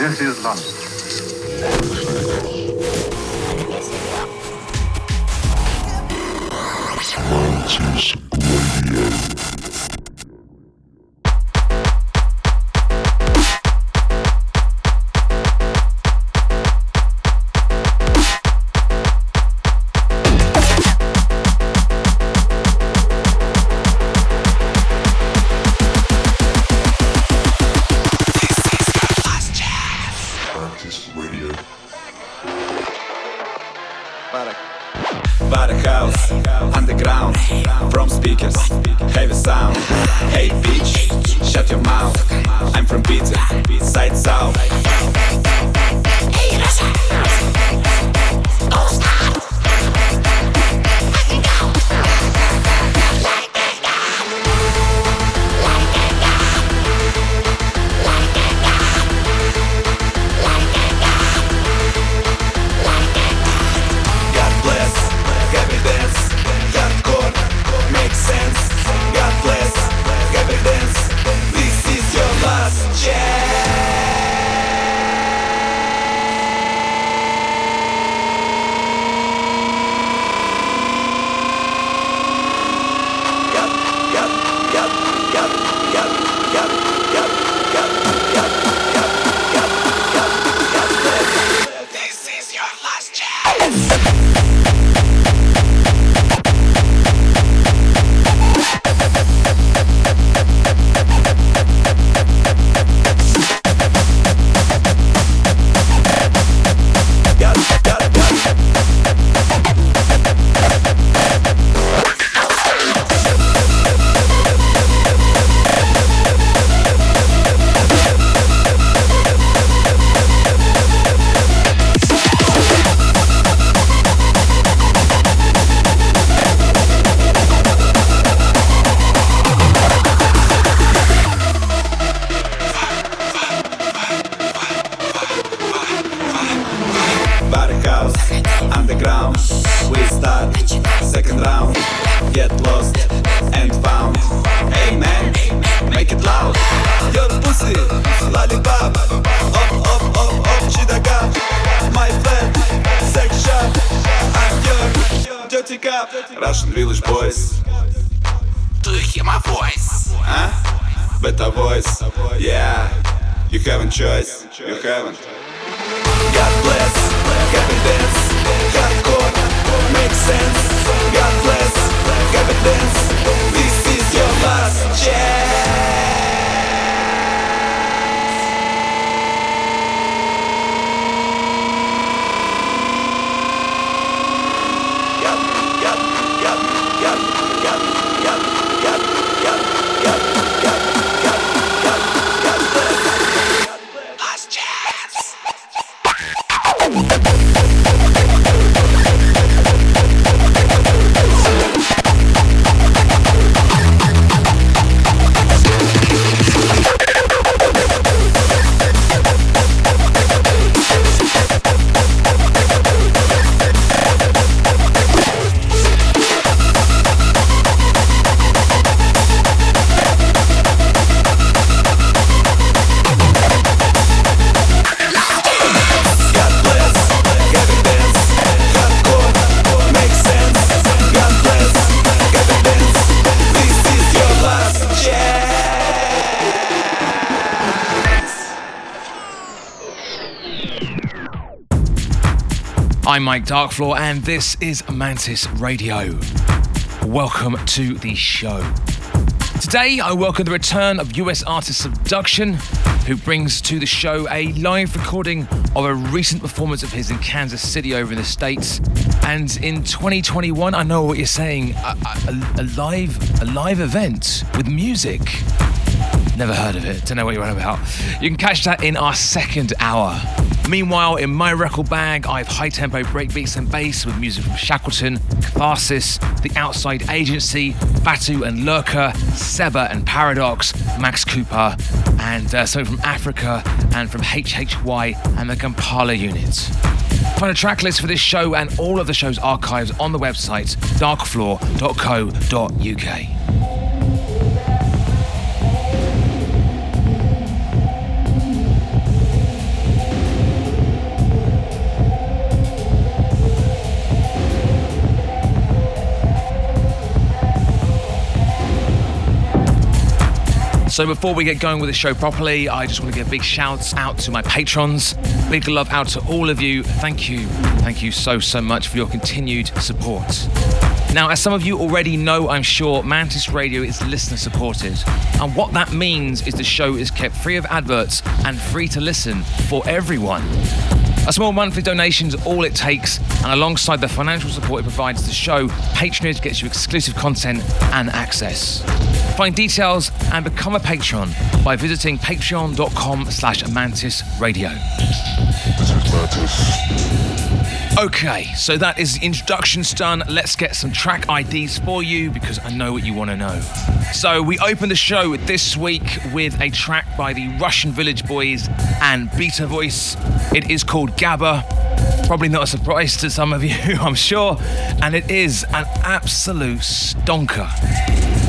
This is London. Mantis I'm Mike Darkfloor, and this is Mantis Radio. Welcome to the show. Today, I welcome the return of US artist subduxtion, who brings to the show a live recording of a recent performance of his in Kansas City over in the States. And in 2021, I know what you're saying, a, a, a live, a live event with music. Never heard of it. Don't know what you're on about. You can catch that in our second hour. Meanwhile, in my record bag, I have high tempo breakbeats and bass with music from Shackleton, Katharsys, The Outside Agency, Batu and Lurker, Seba and Paradox, Max Cooper, and uh, something from Africa and from HHY and the Kampala unit. Find a track list for this show and all of the show's archives on the website darkfloor.co.uk. So before we get going with the show properly, I just want to give big shouts out to my patrons. Big love out to all of you. Thank you. Thank you so, so much for your continued support. Now, as some of you already know, I'm sure Mantis Radio is listener supported. And what that means is the show is kept free of adverts and free to listen for everyone. A small monthly donation is all it takes, and alongside the financial support it provides the show, patronage gets you exclusive content and access. Find details and become a patron by visiting patreon.com slash mantis radio. This is Mantis. Okay, so that is the introductions done. Let's get some track IDs for you because I know what you want to know. So we open the show this week with a track by the Russian Village Boys and Beta Voice. It is called Gabba. Probably not a surprise to some of you, I'm sure. And it is an absolute stonker.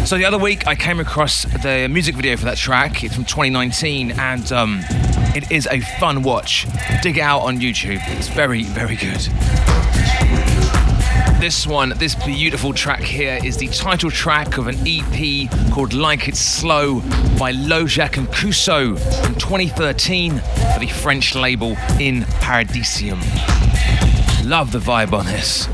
So the other week I came across the music video for that track. It's from 2019 and um, it is a fun watch. Dig it out on YouTube. It's very, very good. This one, this beautiful track here, is the title track of an EP called Like It's Slow by Low Jack and Qoso from 2013 for the French label In Paradisium. Love the vibe on this.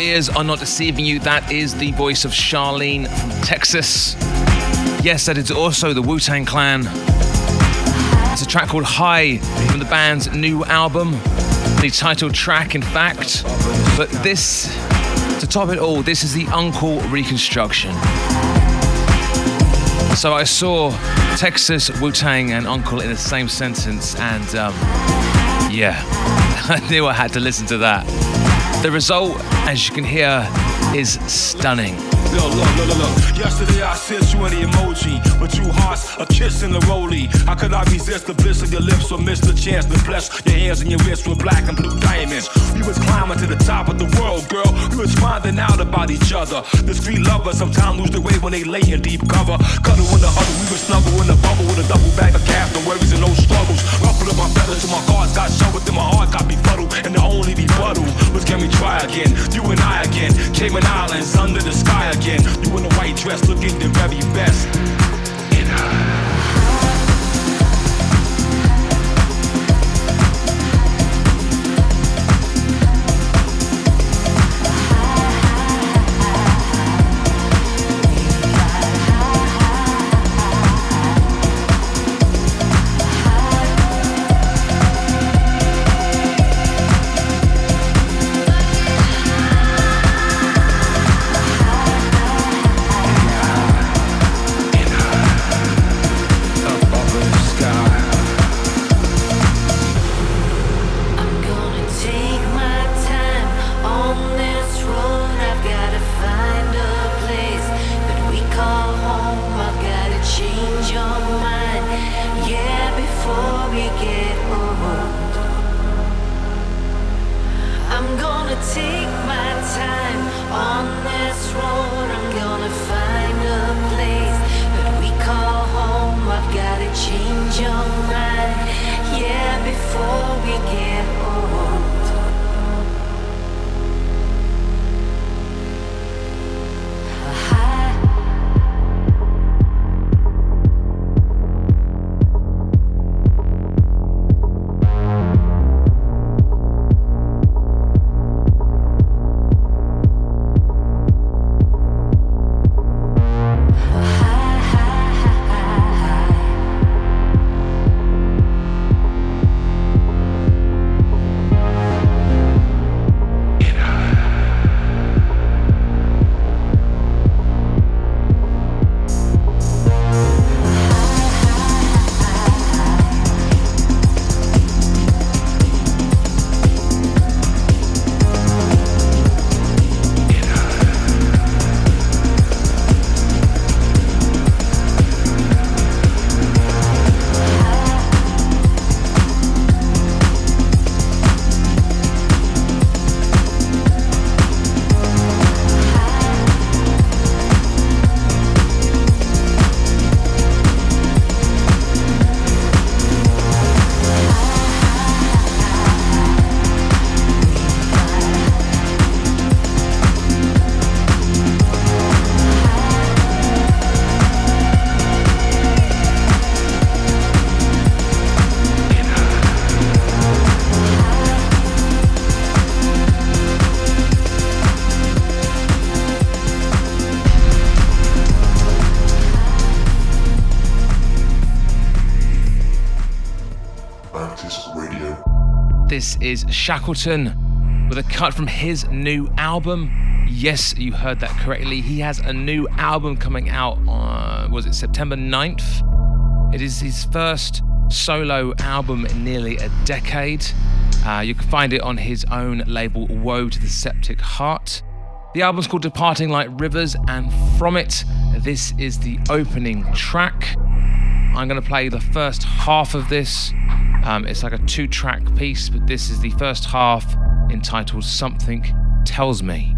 Ears are not deceiving you. That is the voice of Sharleen from Texas. Yes, that is also the Wu Tang Clan. It's a track called High from the band's new album, the title track, in fact. But this, to top it all, this is the Unkle Reconstruction. So I saw Texas, Wu Tang, and Unkle in the same sentence, and um, yeah, I knew I had to listen to that. The result, as you can hear, is stunning. Look, look, look, look, look. Yesterday I sent you an emoji, but two hearts, a kiss and a rollie. How could I resist the bliss of your lips or miss the chance to bless your hands and your wrists with black and blue diamonds? We was climbing to the top of the world, girl. We was finding out about each other. The street lovers sometimes lose their way when they lay in deep cover. Cuddle in the huddle, we was snuggle in the bubble with a double bag of cash, no worries and no struggles. Ruffled up my feathers till my cards got shoved and my heart got befuddled. And the only befuddle was can we try again? You and I again, Cayman Islands under the sky again. You in a white dress looking the very best. And I. is Shackleton with a cut from his new album. Yes, you heard that correctly. He has a new album coming out on, was it September 9th? It is his first solo album in nearly a decade. Uh, you can find it on his own label, Woe to the Septic Heart. The album's called Departing Like Rivers, and from it, this is the opening track. I'm going to play the first half of this, Um, it's like a two track piece, but this is the first half entitled Something Tells Me.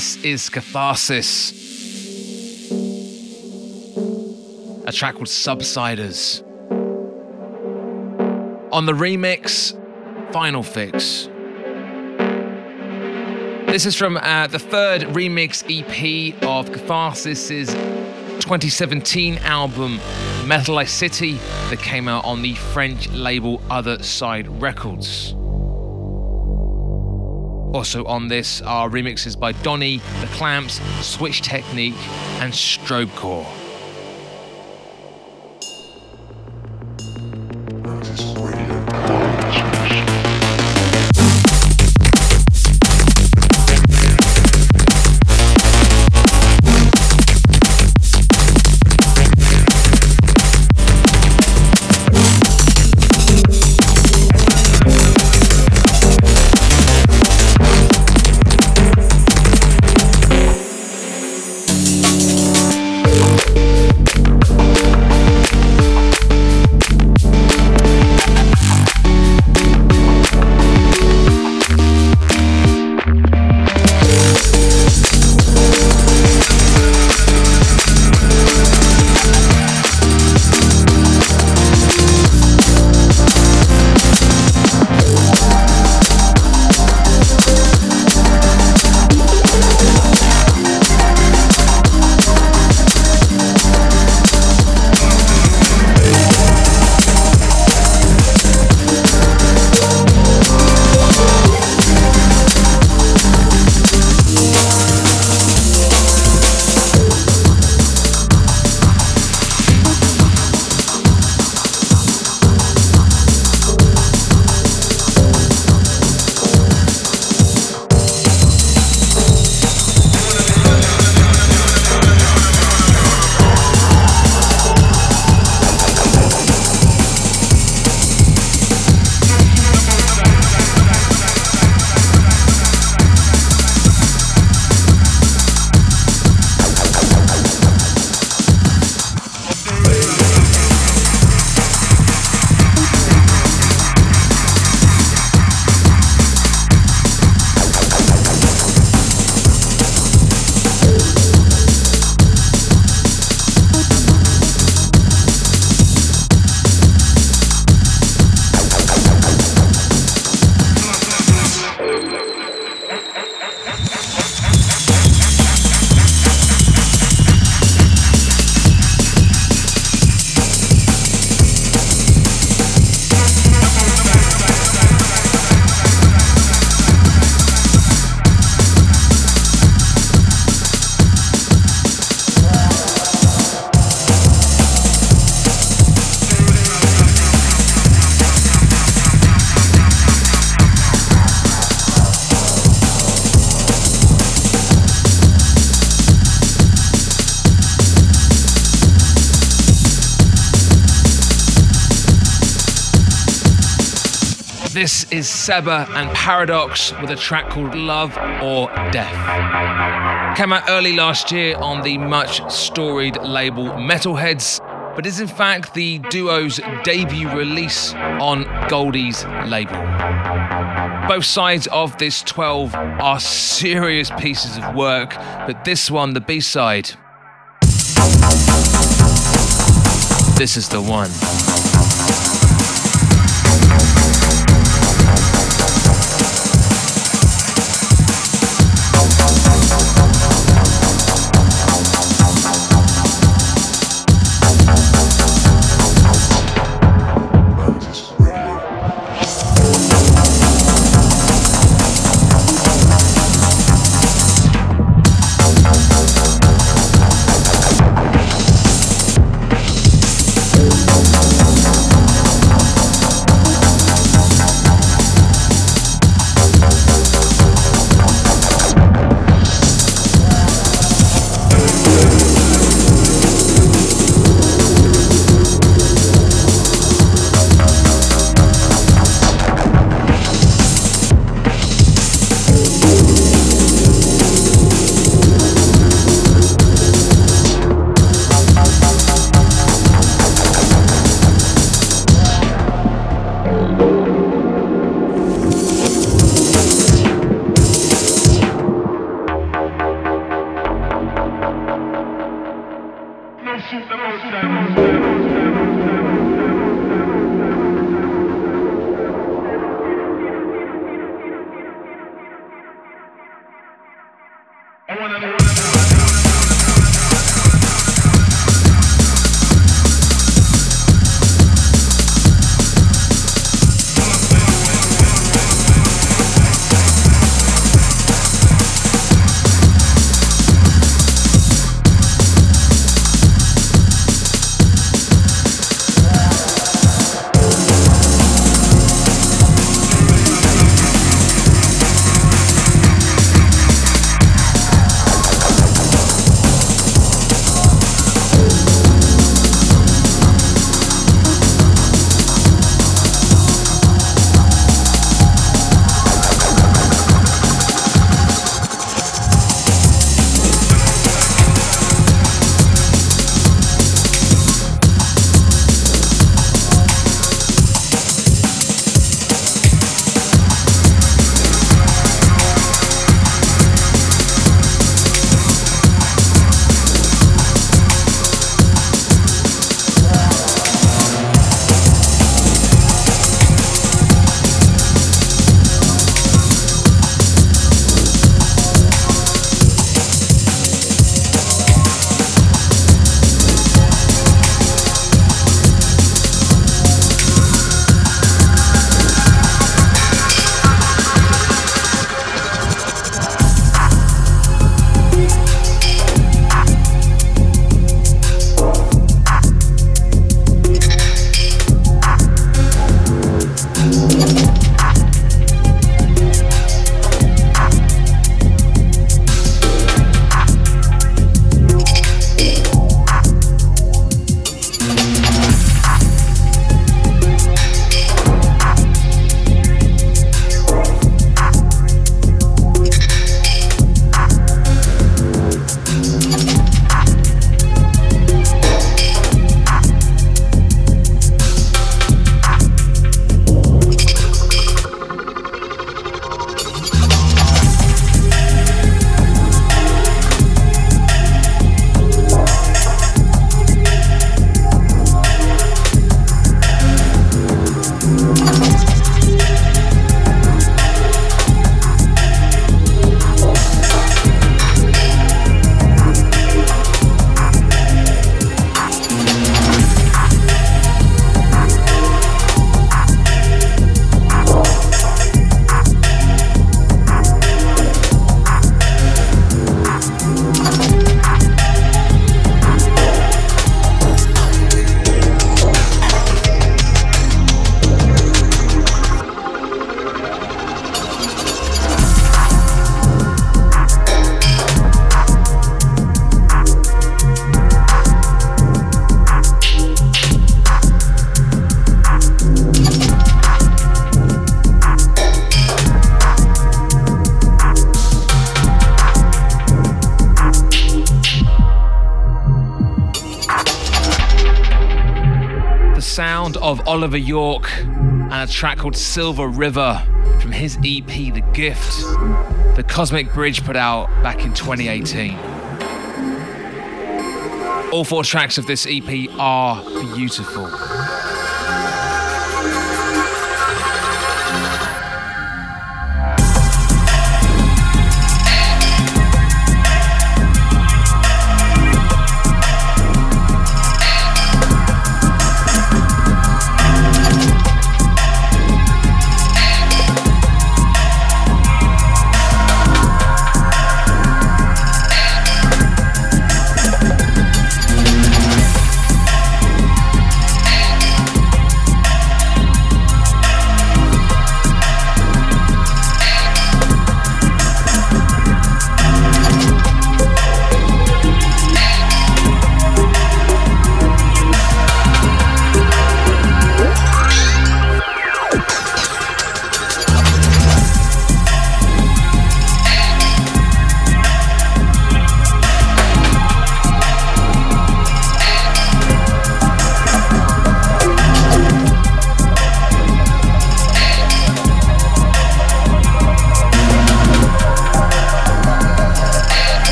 This is Katharsys. A track called Subsiders. On the remix, Final Fix. This is from uh, the third remix EP of Katharsys' 2017 album Metalized City that came out on the French label Othercide Records. Also on this are remixes by Donny, The Clamps, Switch Technique, and Strobecore. Is Seba and Paradox with a track called Love or Death. Came out early last year on the much storied label Metalheadz, but is in fact the duo's debut release on Goldie's label. Both sides of this 12 are serious pieces of work, but this one, the B side, this is the one. Oliver York and a track called Silver River from his EP The Gift, the Cosmic Bridge put out back in 2018. All four tracks of this EP are beautiful.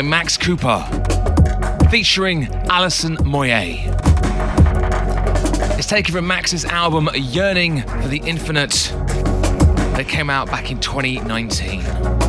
By Max Cooper, featuring Alison Moyet. It's taken from Max's album Yearning for the Infinite that came out back in 2019.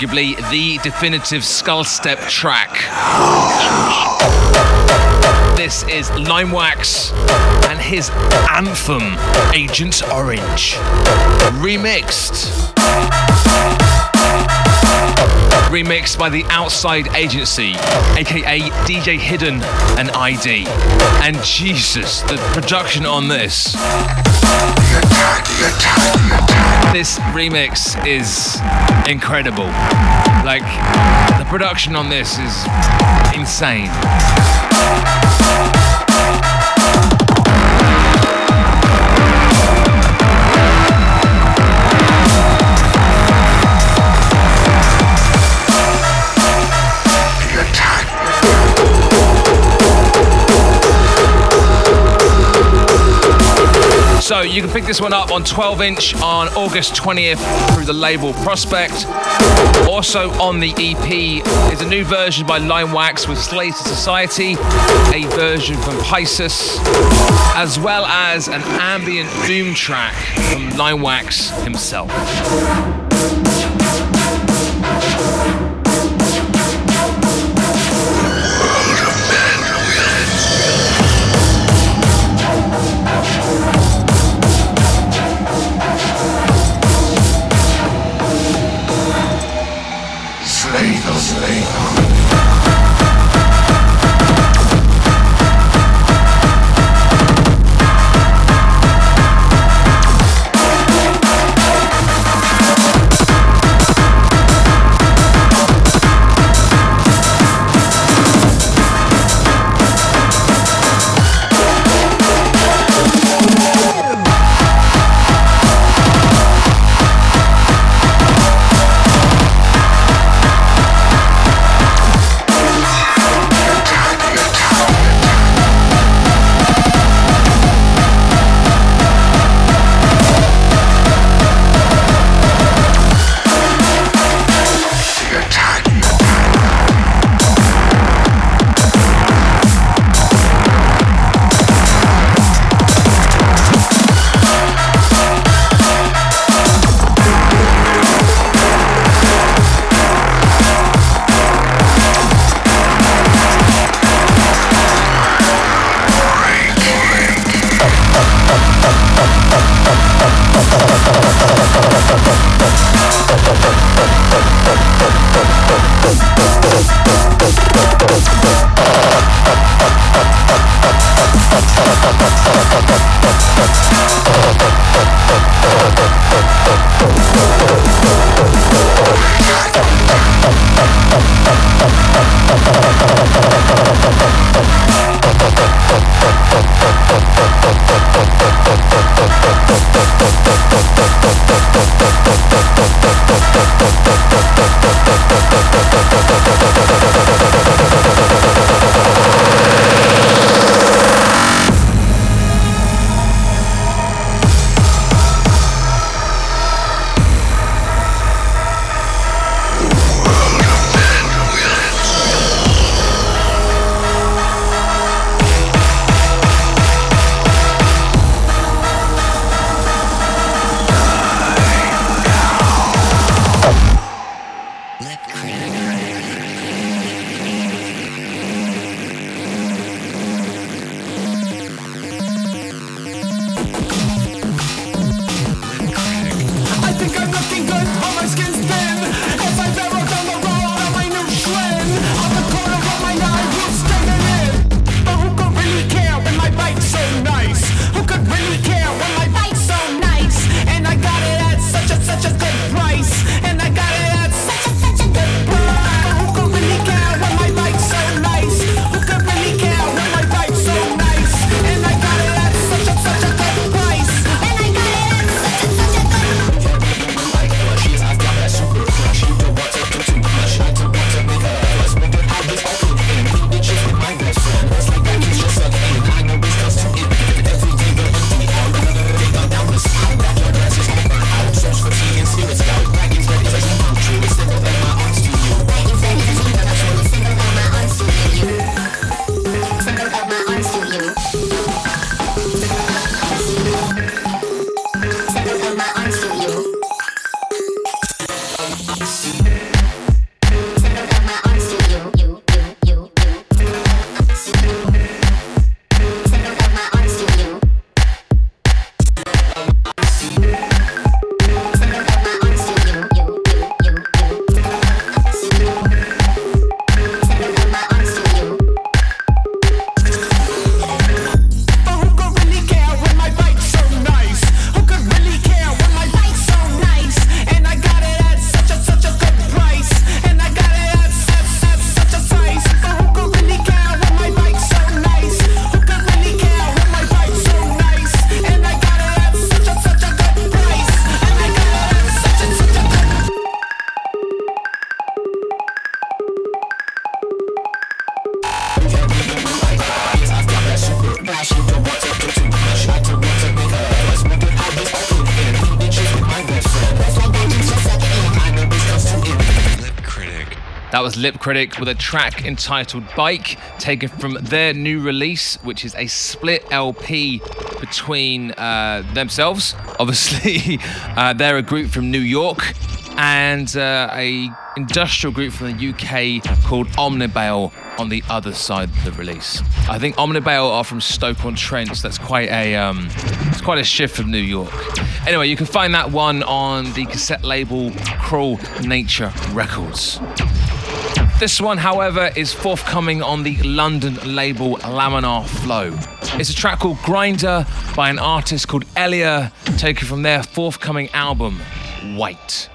Arguably the definitive skull step track. This is Limewax and his anthem, Agent Orange, remixed. Remixed by the Outside Agency, aka DJ Hidden and Eye-D. And Jesus, the production on this. This remix is incredible. Like, the production on this is insane. So you can pick this one up on 12 inch on August 20th through the label Prospect. Also on the EP is a new version by Limewax with Slater Society, a version from Pisces, as well as an ambient doom track from Limewax himself. That was Lip Critic with a track entitled Bike, taken from their new release, which is a split LP between uh, themselves. Obviously, uh, they're a group from New York and uh, a industrial group from the UK called Omnibale on the other side of the release. I think Omnibale are from Stoke-on-Trent. So that's quite a um, it's quite a shift from New York. Anyway, you can find that one on the cassette label Cruel Nature Records. This one, however, is forthcoming on the London label Laminar Flow. It's a track called Grinder by an artist called Elia, taken from their forthcoming album, White.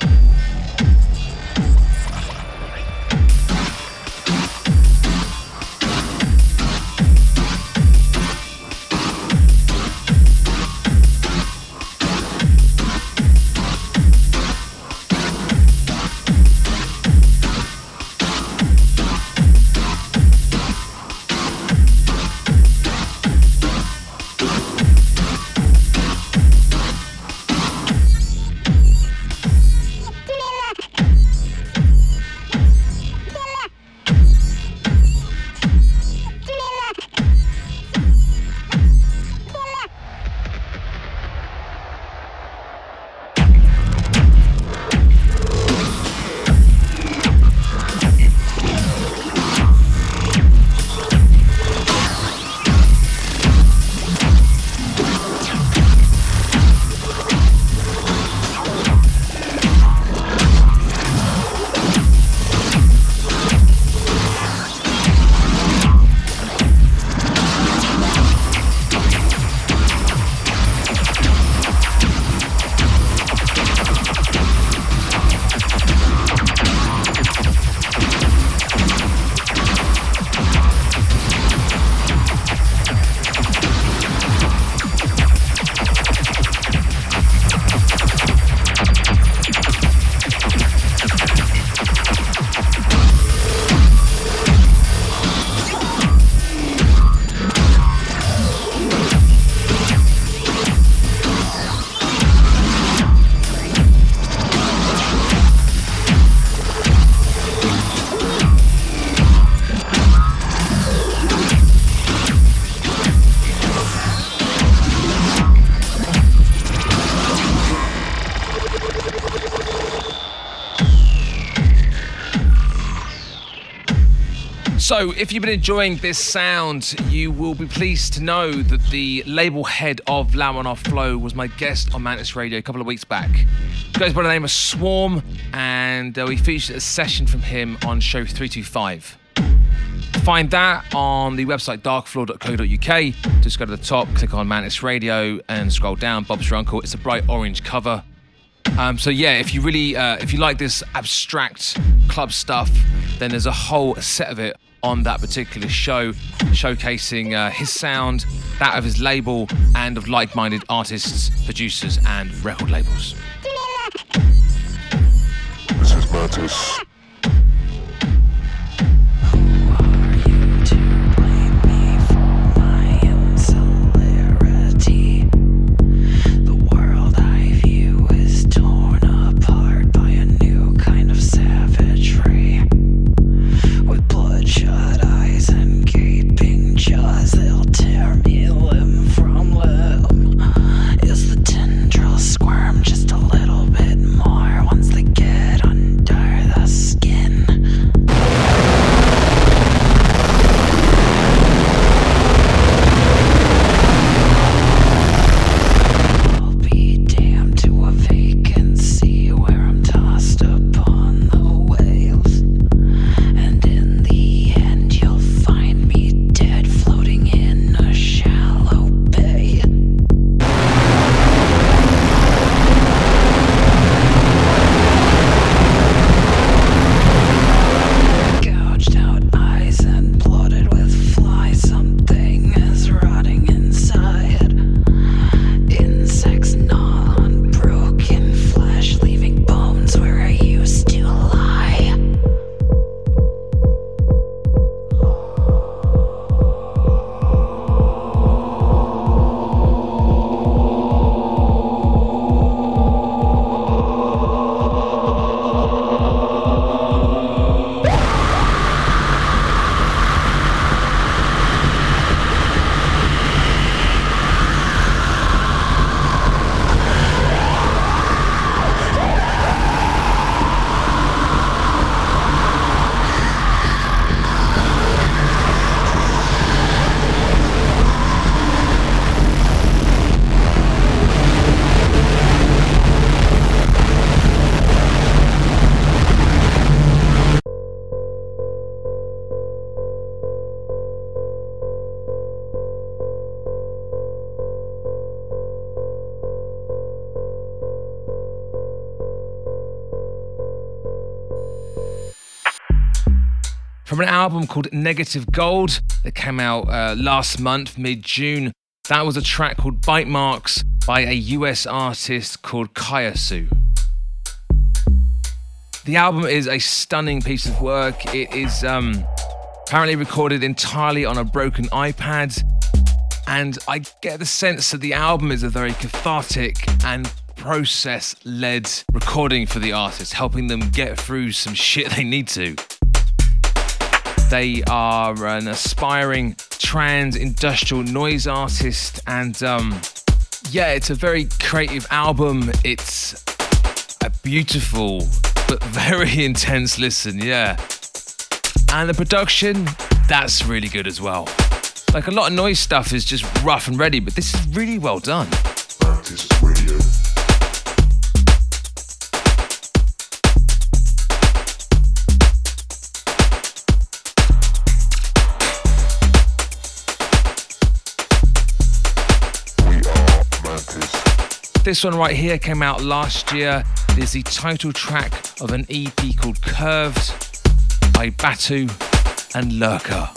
So, if you've been enjoying this sound, you will be pleased to know that the label head of Laminar Flow was my guest on Mantis Radio a couple of weeks back. He goes by the name of Swarm, and uh, we featured a session from him on show 325. Find that on the website darkfloor.co.uk. Just go to the top, click on Mantis Radio, and scroll down. Bob's your uncle. It's a bright orange cover. Um, so yeah, if you really, uh, if you like this abstract club stuff, then there's a whole set of it on that particular show, showcasing uh, his sound, that of his label, and of like minded artists, producers, and record labels. This is Mantis. From an album called Negative Gold that came out uh, last month, mid June. That was a track called Bite Marks by a US artist called Kayasu. The album is a stunning piece of work. It is um, apparently recorded entirely on a broken iPad, and I get the sense that the album is a very cathartic and process led recording for the artist, helping them get through some shit they need to. They are an aspiring trans industrial noise artist, and um, yeah, it's a very creative album. It's a beautiful but very intense listen, yeah. And the production, that's really good as well. Like a lot of noise stuff is just rough and ready, but this is really well done. Mantis Radio. This one right here came out last year. It is the title track of an EP called Curved by Batu and Lurker.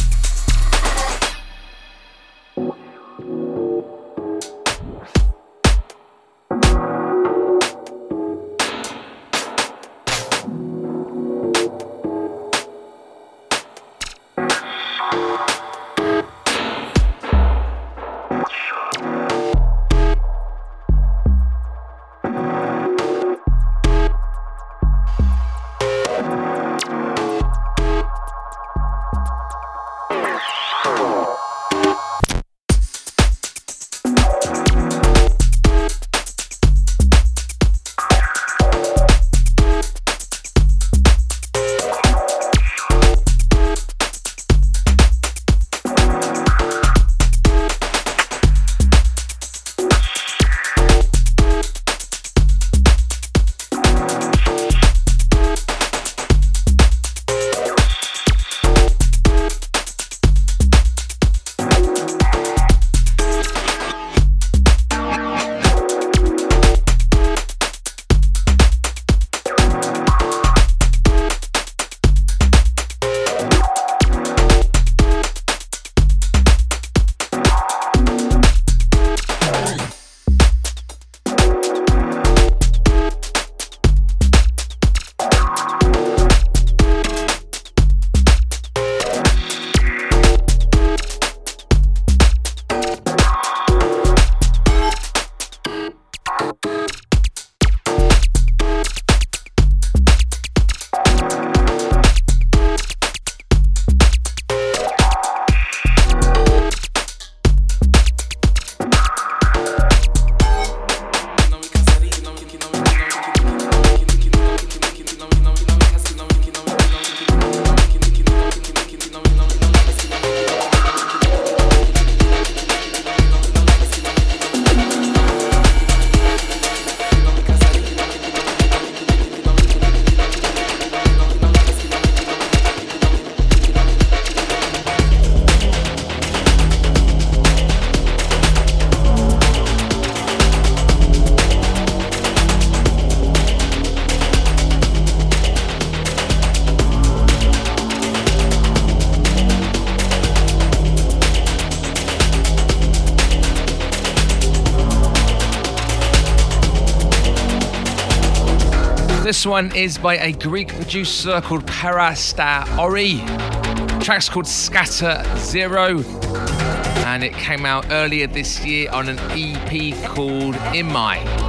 This one is by a Greek producer called Parasta Ori. The track's called Scatter Zero, and it came out earlier this year on an EP called Imai.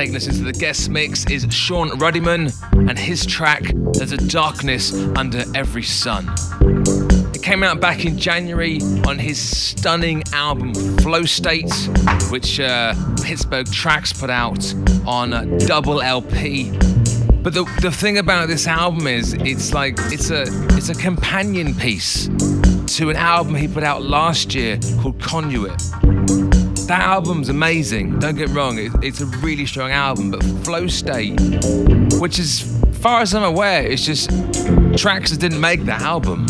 Taking us into the guest mix is Shawn Rudiman and his track There's a Darkness Under Every Sun. It came out back in January on his stunning album Flow State, which uh, Pittsburgh Tracks put out on a double LP. But the, the thing about this album is it's like it's a it's a companion piece to an album he put out last year called Conduit. That album's amazing, don't get wrong, it, it's a really strong album, but Flow State, which is, far as I'm aware, it's just tracks that didn't make the album.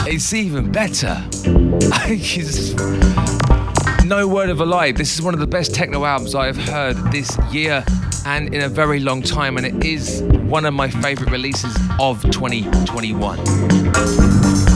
It's even better. no word of a lie, this is one of the best techno albums I have heard this year and in a very long time, and it is one of my favorite releases of 2021.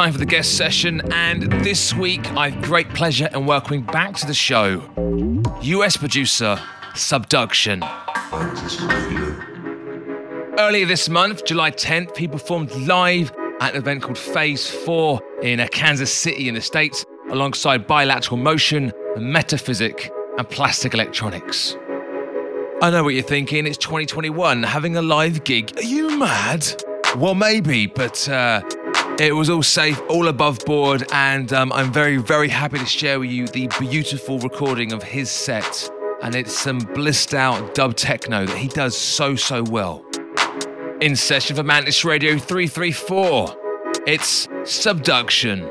Time for the guest session, and this week I've great pleasure in welcoming back to the show US producer subduxtion. Earlier this month, July 10th, he performed live at an event called Phase 4 in Kansas City in the States alongside Bilateral Motion, Metaphysic, and Plastic Electronics. I know what you're thinking. It's 2021, having a live gig. Are you mad? Well, maybe, but uh, it was all safe, all above board, and um, I'm very, very happy to share with you the beautiful recording of his set. And it's some blissed out dub techno that he does so, so well. In session for Mantis Radio 334, it's subduxtion.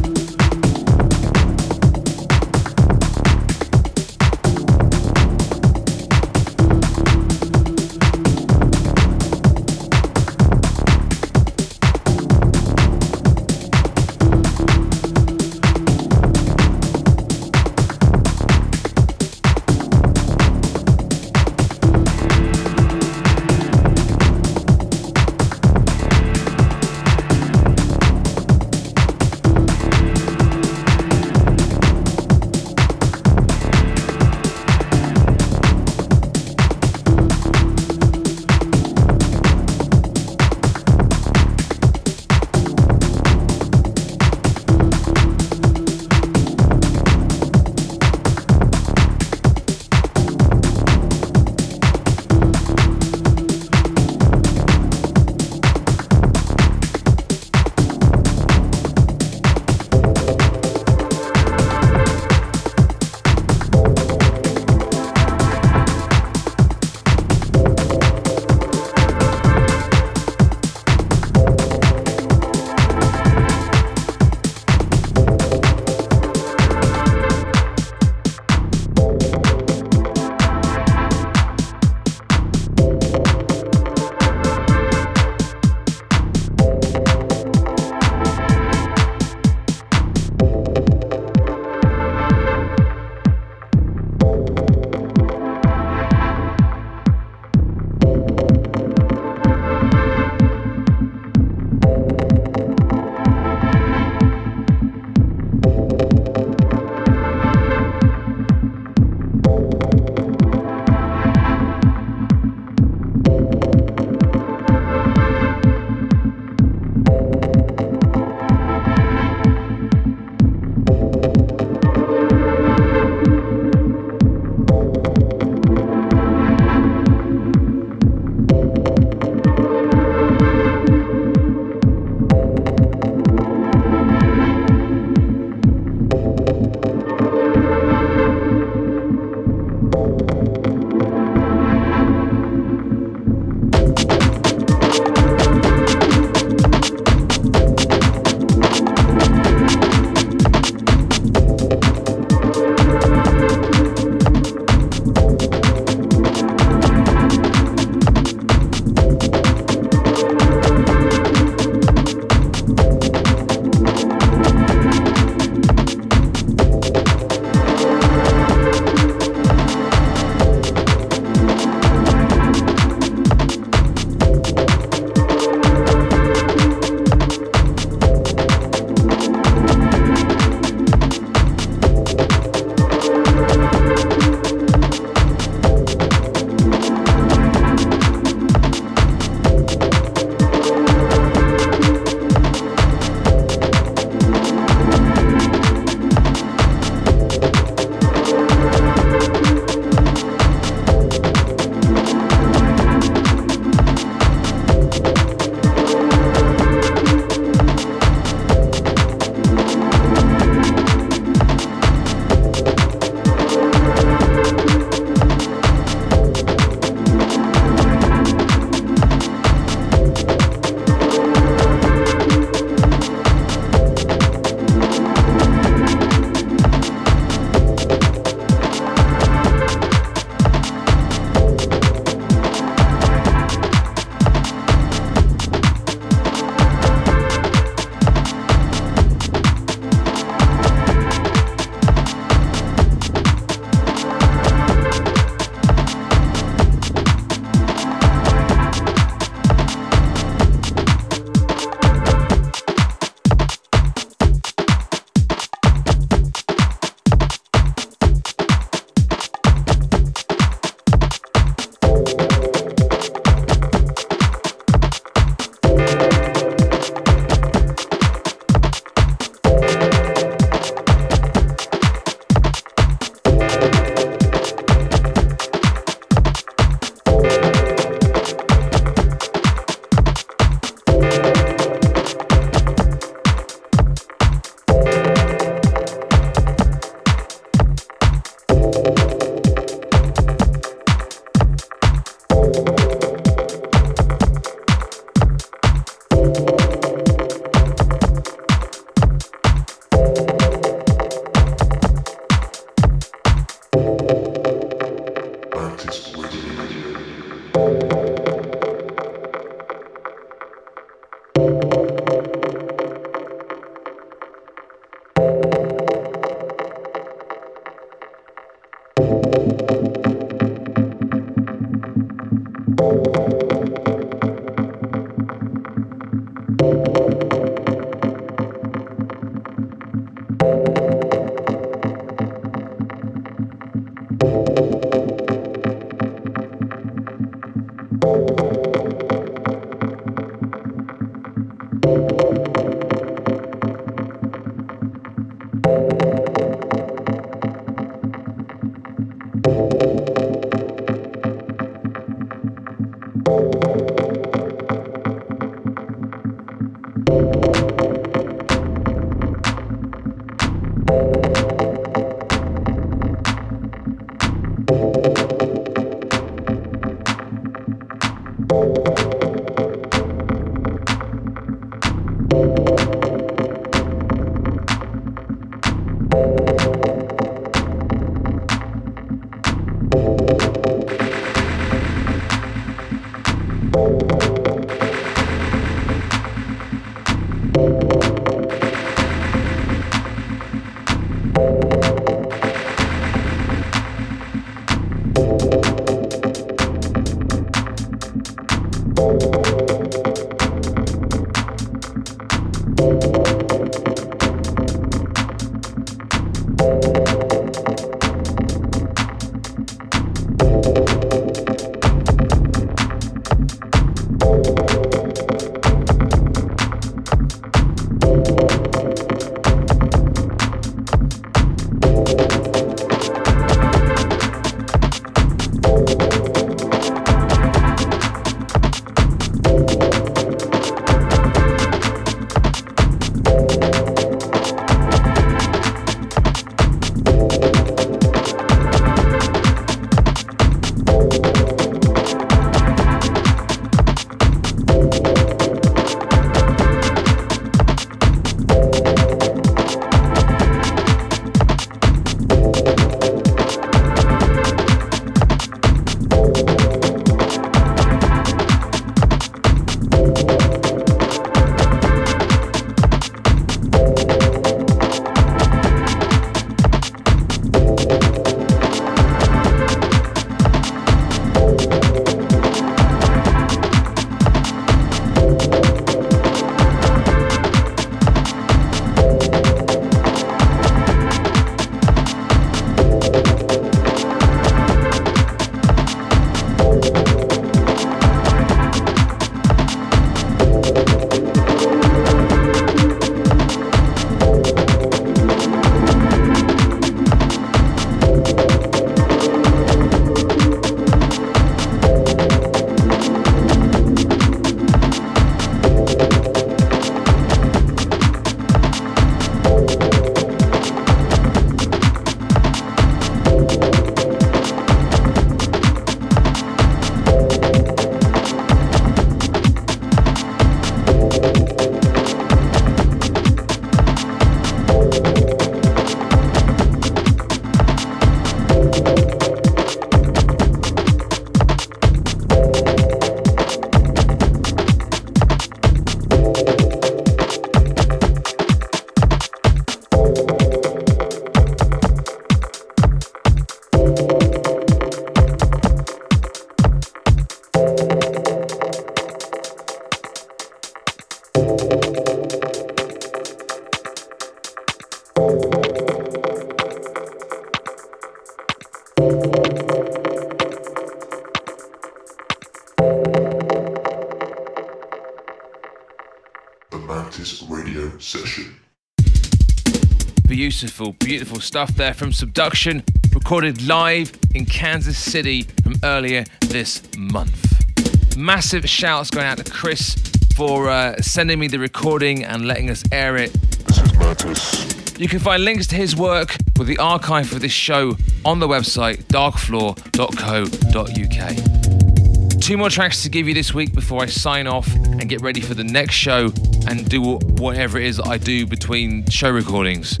Beautiful, beautiful stuff there from subduxtion, recorded live in Kansas City from earlier this month. Massive shouts going out to Chris for uh, sending me the recording and letting us air it. This is Mantis. You can find links to his work with the archive for this show on the website darkfloor.co.uk. Two more tracks to give you this week before I sign off and get ready for the next show and do whatever it is that I do between show recordings.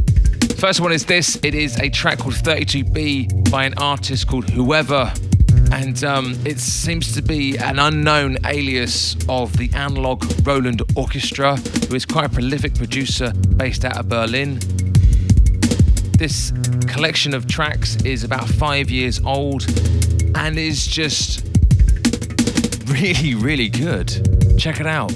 First one is this. It is a track called 32B by an artist called Whoever. And um, it seems to be an unknown alias of the analog Roland Orchestra, who is quite a prolific producer based out of Berlin. This collection of tracks is about five years old and is just really, really good. Check it out.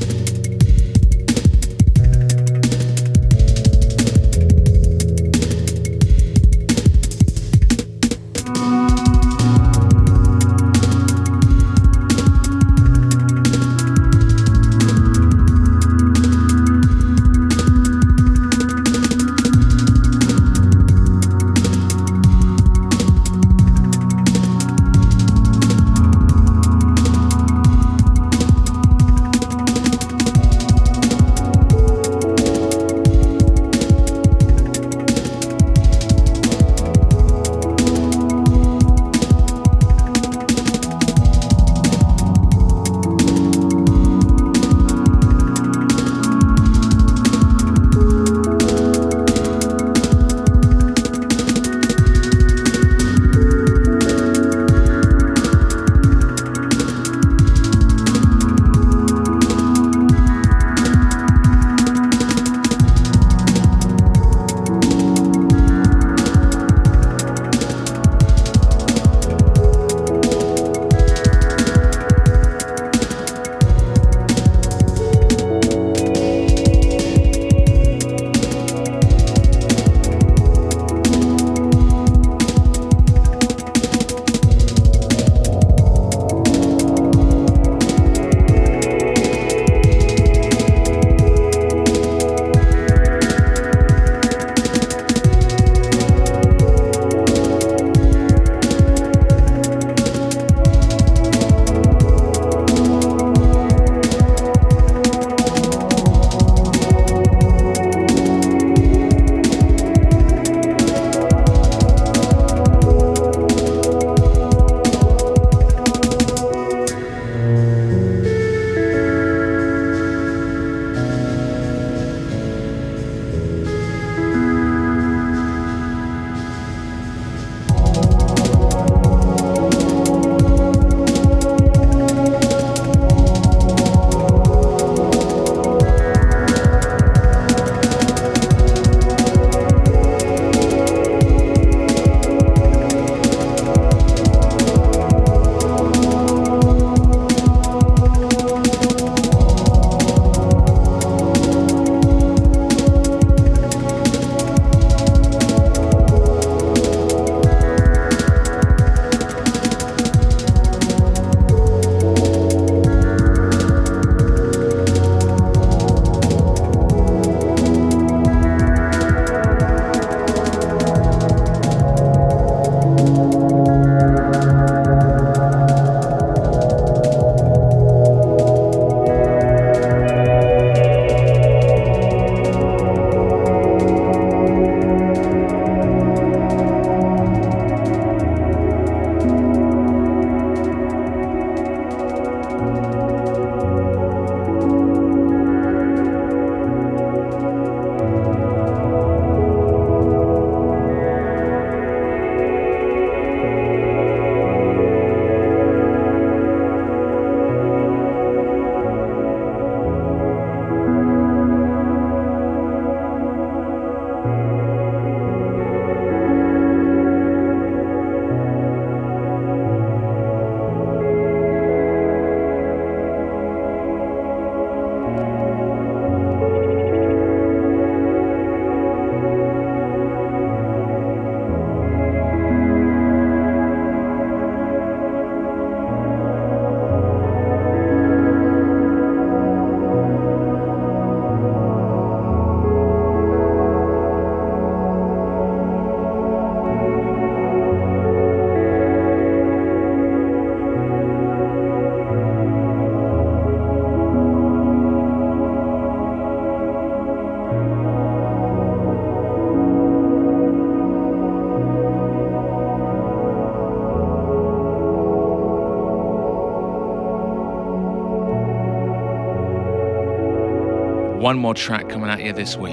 One more track coming at you this week.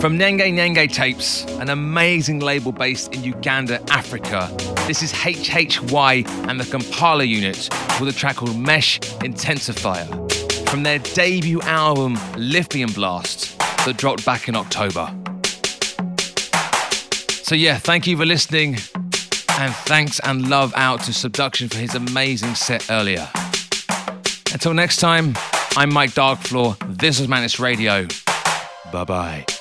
From Nyege Nyege Tapes, an amazing label based in Uganda, Africa, this is HHY and the Kampala unit with a track called Mesh Intensifier from their debut album Lithium Blast that dropped back in October. So, yeah, thank you for listening, and thanks and love out to subduxtion for his amazing set earlier. Until next time, I'm Mike Darkfloor. This is Mantis Radio. Bye bye.